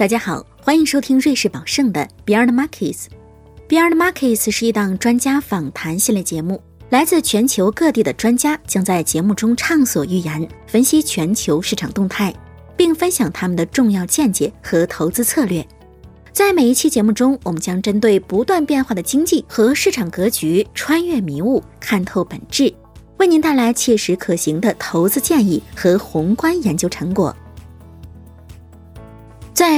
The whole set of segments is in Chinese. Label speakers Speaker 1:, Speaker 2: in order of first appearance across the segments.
Speaker 1: 大家好，欢迎收听瑞士宝盛的 Beyond Markets。Beyond Markets 是一档专家访谈系列节目，来自全球各地的专家将在节目中畅所欲言，分析全球市场动态，并分享他们的重要见解和投资策略。在每一期节目中，我们将针对不断变化的经济和市场格局，穿越迷雾，看透本质，为您带来切实可行的投资建议和宏观研究成果。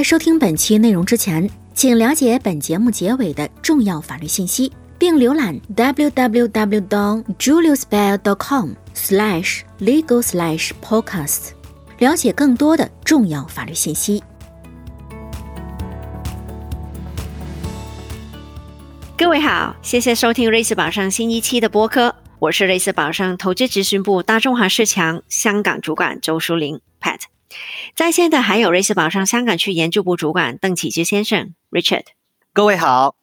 Speaker 1: 在收听本期内容之前，请了解本节目结尾的重要法律信息，并浏览 www.dongjuliusbell.com/legal/podcast，了解更多的重要法律信息。
Speaker 2: 各位好，谢谢收听瑞士宝上新一期的播客，我是瑞士宝上投资咨询部大中华市场香港主管周淑玲 Pat，在线的还有瑞士宝上香港区研究部主管邓启之先生 Richard。
Speaker 3: 各位好，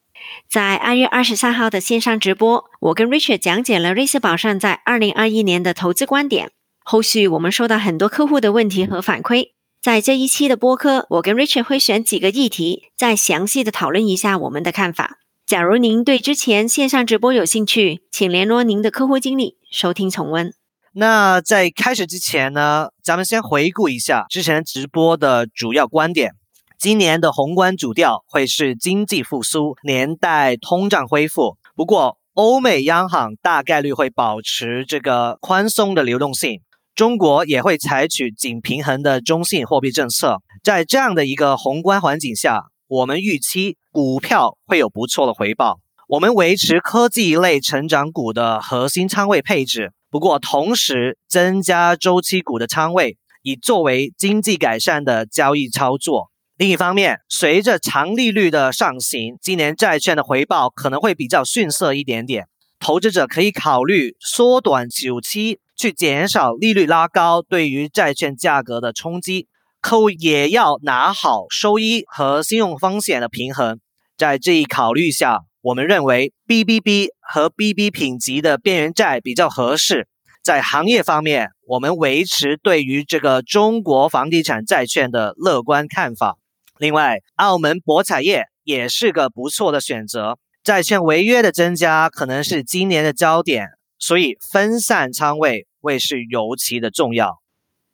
Speaker 2: 在二月二十三号的线上直播，我跟 Richard 讲解了瑞士宝上在二零二一年的投资观点。后续我们收到很多客户的问题和反馈，在这一期的播客，我跟 Richard 会选几个议题，再详细的讨论一下我们的看法。假如您对之前线上直播有兴趣，请联络您的客户经理收听重温。
Speaker 3: 那在开始之前呢，咱们先回顾一下之前直播的主要观点。今年的宏观主调会是经济复苏，年代通胀恢复。不过，欧美央行大概率会保持这个宽松的流动性，中国也会采取紧平衡的中性货币政策。在这样的一个宏观环境下，我们预期股票会有不错的回报。我们维持科技类成长股的核心仓位配置，不过同时增加周期股的仓位，以作为经济改善的交易操作。另一方面，随着长利率的上行，今年债券的回报可能会比较逊色一点点。投资者可以考虑缩短久期，去减少利率拉高对于债券价格的冲击。客户也要拿好收益和信用风险的平衡。在这一考虑下，我们认为 BBB 和 BB 品级的边缘债比较合适。在行业方面，我们维持对于这个中国房地产债券的乐观看法。另外，澳门博彩业也是个不错的选择。债券违约的增加可能是今年的焦点，所以分散仓位会是尤其的重要。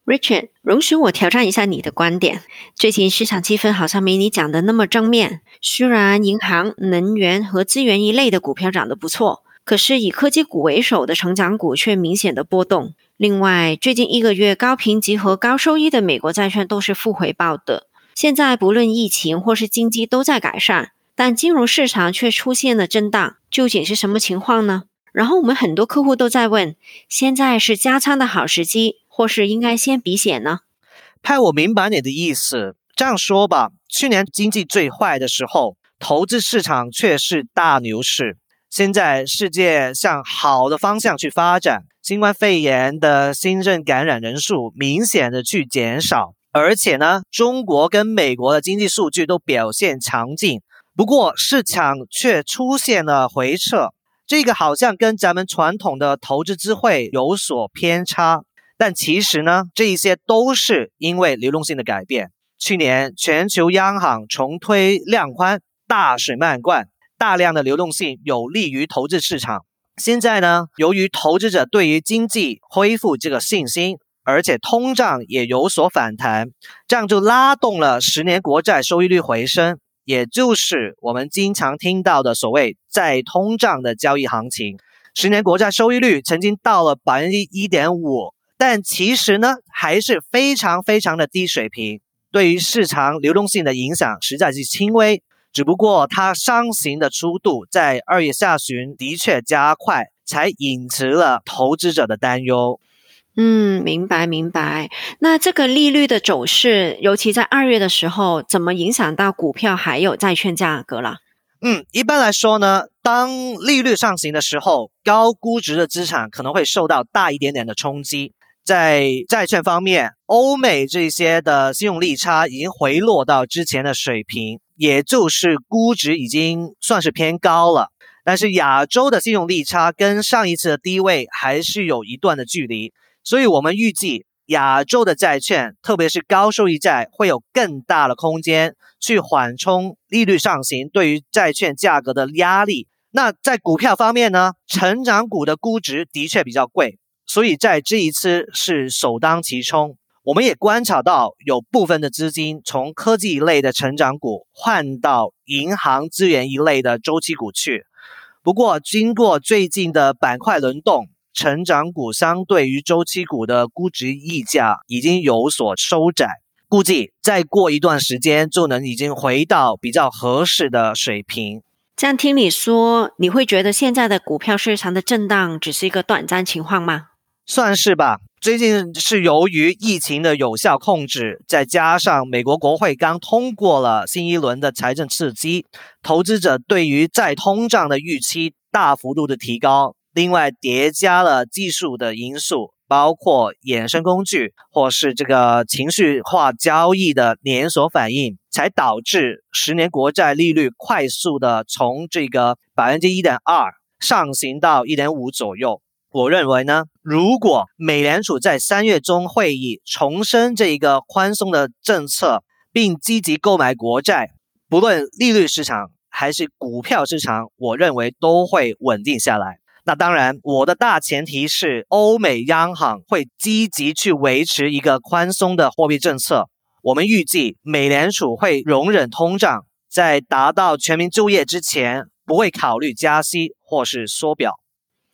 Speaker 2: Richard，容许我挑战一下你的观点。最近市场气氛好像没你讲的那么正面。虽然银行、能源和资源一类的股票涨得不错，可是以科技股为首的成长股却明显的波动。另外，最近一个月高评级和高收益的美国债券都是负回报的。现在不论疫情或是经济都在改善，但金融市场却出现了震荡，究竟是什么情况呢？然后我们很多客户都在问：现在是加仓的好时机？或是应该先避险呢？
Speaker 3: 派，我明白你的意思。这样说吧，去年经济最坏的时候，投资市场却是大牛市。现在世界向好的方向去发展，新冠肺炎的新增感染人数明显的去减少，而且呢，中国跟美国的经济数据都表现强劲。不过市场却出现了回撤，这个好像跟咱们传统的投资智慧有所偏差。但其实呢，这一些都是因为流动性的改变。去年全球央行重推量宽，大水漫灌，大量的流动性有利于投资市场。现在呢，由于投资者对于经济恢复这个信心，而且通胀也有所反弹，这样就拉动了十年国债收益率回升，也就是我们经常听到的所谓再通胀的交易行情。十年国债收益率曾经到了百分之一点五。但其实呢，还是非常非常的低水平，对于市场流动性的影响实在是轻微。只不过它上行的速度在二月下旬的确加快，才引起了投资者的担忧。
Speaker 2: 嗯，明白明白。那这个利率的走势，尤其在二月的时候，怎么影响到股票还有债券价格了？
Speaker 3: 嗯，一般来说呢，当利率上行的时候，高估值的资产可能会受到大一点点的冲击。在债券方面，欧美这些的信用利差已经回落到之前的水平，也就是估值已经算是偏高了。但是亚洲的信用利差跟上一次的低位还是有一段的距离，所以我们预计亚洲的债券，特别是高收益债，会有更大的空间去缓冲利率上行对于债券价格的压力。那在股票方面呢，成长股的估值的确比较贵，所以在这一次是首当其冲。我们也观察到，有部分的资金从科技一类的成长股换到银行资源一类的周期股去。不过，经过最近的板块轮动，成长股相对于周期股的估值溢价已经有所收窄，估计再过一段时间就能已经回到比较合适的水平。
Speaker 2: 这样听你说，你会觉得现在的股票市场的震荡只是一个短暂情况吗？
Speaker 3: 算是吧。最近是由于疫情的有效控制，再加上美国国会刚通过了新一轮的财政刺激，投资者对于再通胀的预期大幅度的提高。另外叠加了技术的因素，包括衍生工具或是这个情绪化交易的连锁反应，才导致十年国债利率快速的从这个百分之一点二上行到一点五左右。我认为呢，如果美联储在三月中会议重申这一个宽松的政策，并积极购买国债，不论利率市场还是股票市场，我认为都会稳定下来。那当然，我的大前提是欧美央行会积极去维持一个宽松的货币政策。我们预计美联储会容忍通胀，在达到全民就业之前，不会考虑加息或是缩表。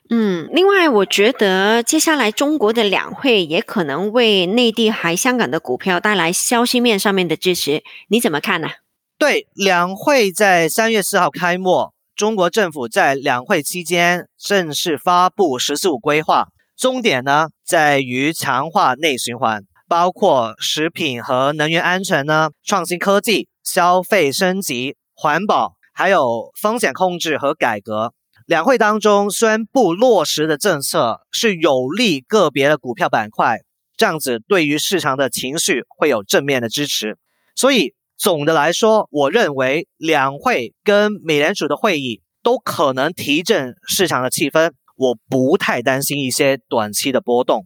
Speaker 2: 嗯，另外，我觉得接下来中国的两会也可能为内地还香港的股票带来消息面上面的支持，你怎么看呢？
Speaker 3: 对，两会在三月四号开幕，中国政府在两会期间正式发布“十四五”规划，重点呢在于强化内循环，包括食品和能源安全呢、创新科技、消费升级、环保，还有风险控制和改革。两会当中宣布落实的政策是有利个别的股票板块，这样子对于市场的情绪会有正面的支持。所以总的来说，我认为两会跟美联储的会议都可能提振市场的气氛，我不太担心一些短期的波动。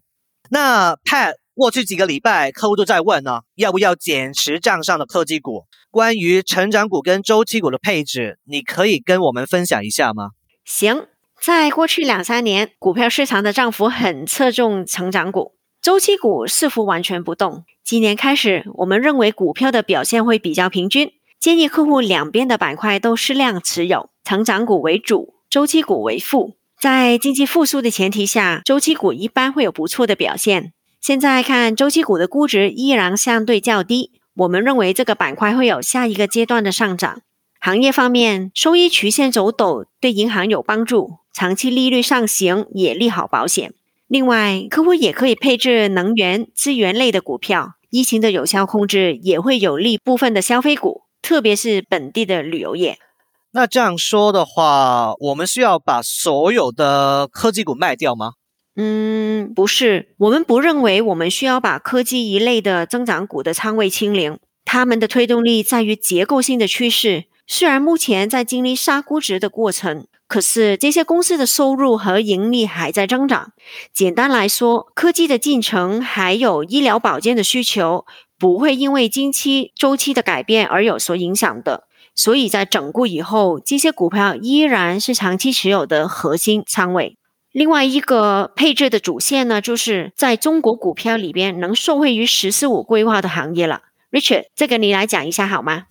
Speaker 3: 那 Pat 过去几个礼拜客户都在问呢，要不要减持账上的科技股？关于成长股跟周期股的配置，你可以跟我们分享一下吗？
Speaker 2: 行，在过去两三年，股票市场的涨幅很侧重成长股，周期股似乎完全不动。今年开始，我们认为股票的表现会比较平均，建议客户两边的板块都适量持有，成长股为主，周期股为副。在经济复苏的前提下，周期股一般会有不错的表现。现在看周期股的估值依然相对较低，我们认为这个板块会有下一个阶段的上涨。行业方面，收益曲线走陡对银行有帮助，长期利率上行也利好保险。另外，客户也可以配置能源资源类的股票，疫情的有效控制也会有利部分的消费股，特别是本地的旅游业。
Speaker 3: 那这样说的话，我们需要把所有的科技股卖掉吗？
Speaker 2: 嗯，不是，我们不认为我们需要把科技一类的增长股的仓位清零，它们的推动力在于结构性的趋势。虽然目前在经历杀估值的过程，可是这些公司的收入和盈利还在增长。简单来说，科技的进程还有医疗保健的需求，不会因为经期周期的改变而有所影响的。所以在整固以后，这些股票依然是长期持有的核心仓位。另外一个配置的主线呢，就是在中国股票里边能受惠于“十四五”规划的行业了。Richard，这个你来讲一下好吗？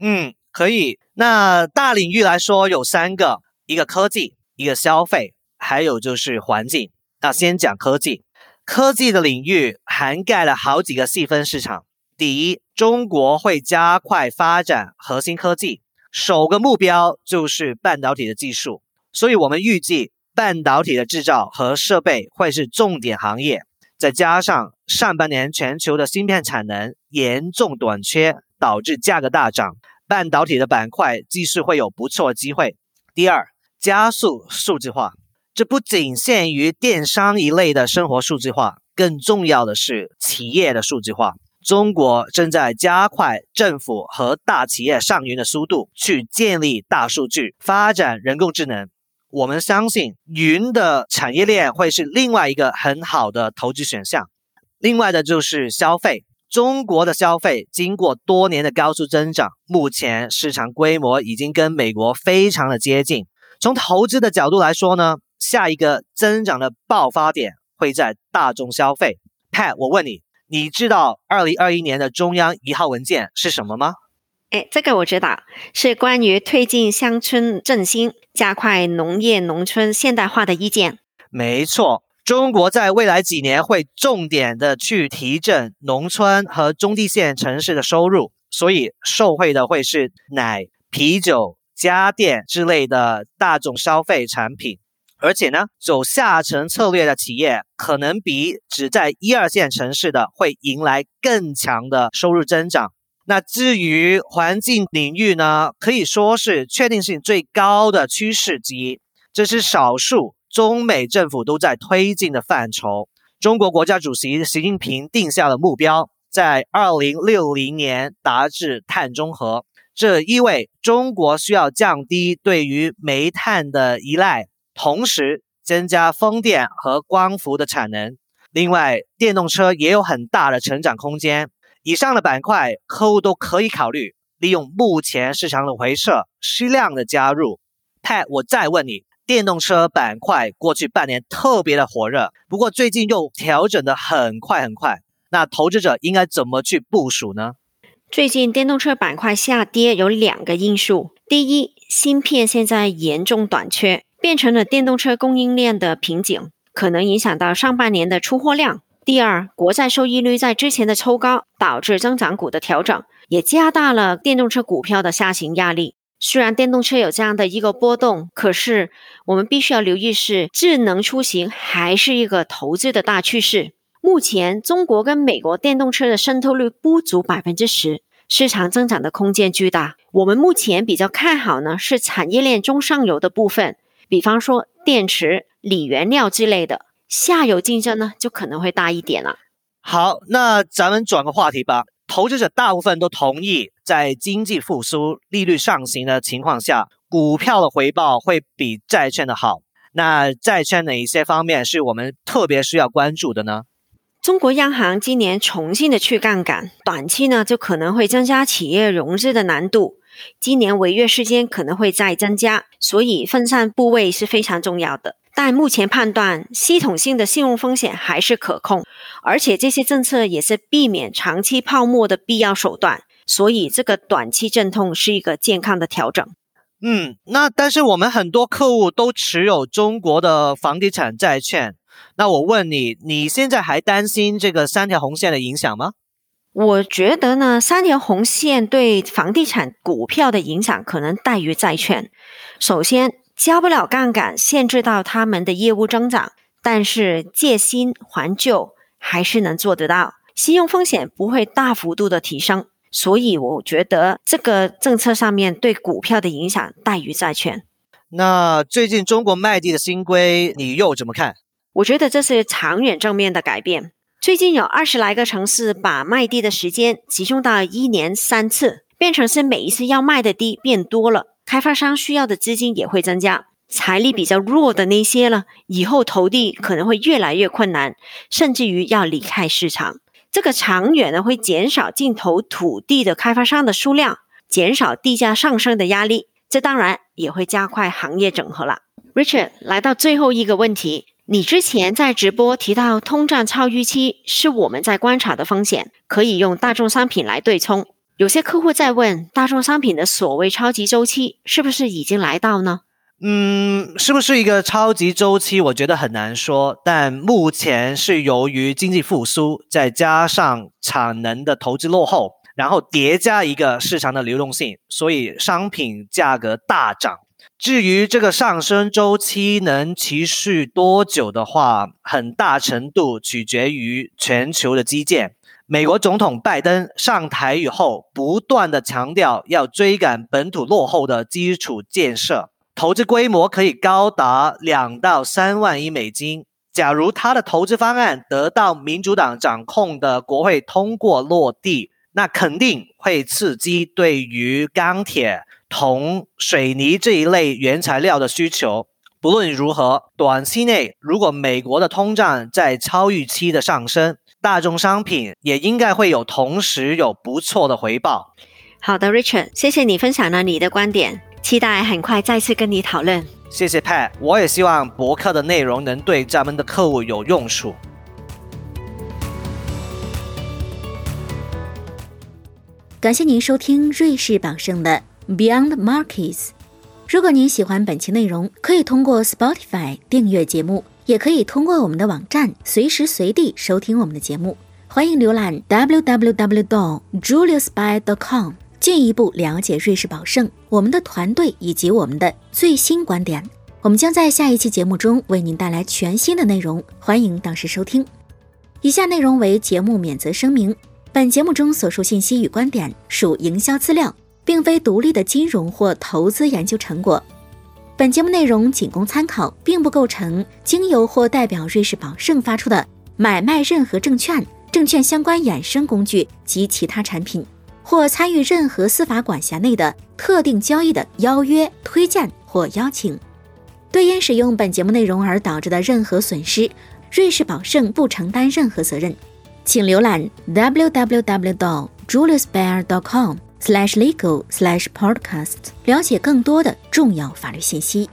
Speaker 3: 嗯。可以，那大领域来说有三个，一个科技，一个消费，还有就是环境。那先讲科技，科技的领域涵盖了好几个细分市场。第一，中国会加快发展核心科技，首个目标就是半导体的技术。所以我们预计半导体的制造和设备会是重点行业。再加上上半年全球的芯片产能严重短缺，导致价格大涨。半导体的板块继续会有不错机会。第二，加速数字化，这不仅限于电商一类的生活数字化，更重要的是企业的数字化。中国正在加快政府和大企业上云的速度，去建立大数据，发展人工智能。我们相信云的产业链会是另外一个很好的投资选项。另外的就是消费，中国的消费经过多年的高速增长，目前市场规模已经跟美国非常的接近。从投资的角度来说呢，下一个增长的爆发点会在大众消费。Pat，我问你，你知道二零二一年的中央一号文件是什么吗？
Speaker 2: 哎，这个我知道，是关于推进乡村振兴、加快农业农村现代化的意见。
Speaker 3: 没错，中国在未来几年会重点的去提振农村和中地线城市的收入，所以受惠的会是奶、啤酒、家电之类的大众消费产品。而且呢，走下沉策略的企业可能比只在一二线城市的会迎来更强的收入增长。那至于环境领域呢，可以说是确定性最高的趋势之一。这是少数中美政府都在推进的范畴。中国国家主席习近平定下了目标，在二零六零年达至碳中和。这意味中国需要降低对于煤炭的依赖，同时增加风电和光伏的产能。另外，电动车也有很大的成长空间。以上的板块，客户都可以考虑利用目前市场的回撤，适量的加入。Pat，我再问你，电动车板块过去半年特别的火热，不过最近又调整的很快很快，那投资者应该怎么去部署呢？
Speaker 2: 最近电动车板块下跌有两个因素：第一，芯片现在严重短缺，变成了电动车供应链的瓶颈，可能影响到上半年的出货量。第二，国债收益率在之前的抽高，导致增长股的调整，也加大了电动车股票的下行压力。虽然电动车有这样的一个波动，可是我们必须要留意是智能出行还是一个投资的大趋势。目前中国跟美国电动车的渗透率不足百分之十，市场增长的空间巨大。我们目前比较看好呢是产业链中上游的部分，比方说电池、锂原料之类的。下游竞争呢，就可能会大一点了。
Speaker 3: 好，那咱们转个话题吧。投资者大部分都同意，在经济复苏、利率上行的情况下，股票的回报会比债券的好。那债券哪一些方面是我们特别需要关注的呢？
Speaker 2: 中国央行今年重新的去杠杆，短期呢就可能会增加企业融资的难度。今年违约时间可能会再增加，所以分散部位是非常重要的。但目前判断，系统性的信用风险还是可控，而且这些政策也是避免长期泡沫的必要手段，所以这个短期阵痛是一个健康的调整。
Speaker 3: 嗯，那但是我们很多客户都持有中国的房地产债券，那我问你，你现在还担心这个三条红线的影响吗？
Speaker 2: 我觉得呢，三条红线对房地产股票的影响可能大于债券。首先，加不了杠杆，限制到他们的业务增长，但是借新还旧还是能做得到，信用风险不会大幅度的提升，所以我觉得这个政策上面对股票的影响大于债券。
Speaker 3: 那最近中国卖地的新规，你又怎么看？
Speaker 2: 我觉得这是长远正面的改变。最近有二十来个城市把卖地的时间集中到一年三次，变成是每一次要卖的地变多了。开发商需要的资金也会增加，财力比较弱的那些呢，以后投地可能会越来越困难，甚至于要离开市场。这个长远呢，会减少进投土地的开发商的数量，减少地价上升的压力。这当然也会加快行业整合了。Richard，来到最后一个问题，你之前在直播提到通胀超预期是我们在观察的风险，可以用大众商品来对冲。有些客户在问，大众商品的所谓超级周期是不是已经来到呢？
Speaker 3: 嗯，是不是一个超级周期？我觉得很难说。但目前是由于经济复苏，再加上产能的投资落后，然后叠加一个市场的流动性，所以商品价格大涨。至于这个上升周期能持续多久的话，很大程度取决于全球的基建。美国总统拜登上台以后，不断的强调要追赶本土落后的基础建设，投资规模可以高达两到三万亿美金。假如他的投资方案得到民主党掌控的国会通过落地，那肯定会刺激对于钢铁、铜、水泥这一类原材料的需求。不论如何，短期内如果美国的通胀在超预期的上升，大众商品也应该会有同时有不错的回报。
Speaker 2: 好的，Richard，谢谢你分享了你的观点，期待很快再次跟你讨论。
Speaker 3: 谢谢 Pat，我也希望博客的内容能对咱们的客户有用处。
Speaker 1: 感谢您收听瑞士宝盛的 Beyond Markets。如果您喜欢本期内容，可以通过 Spotify 订阅节目，也可以通过我们的网站随时随地收听我们的节目。欢迎浏览 www.juliusby.com，进一步了解瑞士宝盛、我们的团队以及我们的最新观点。我们将在下一期节目中为您带来全新的内容，欢迎到时收听。以下内容为节目免责声明：本节目中所述信息与观点属营销资料。并非独立的金融或投资研究成果。本节目内容仅供参考，并不构成经由或代表瑞士宝盛发出的买卖任何证券、证券相关衍生工具及其他产品，或参与任何司法管辖内的特定交易的邀约、推荐或邀请。对因使用本节目内容而导致的任何损失，瑞士宝盛不承担任何责任。请浏览 www.juliusbear.com。Slash legal slash podcast，了解更多的重要法律信息。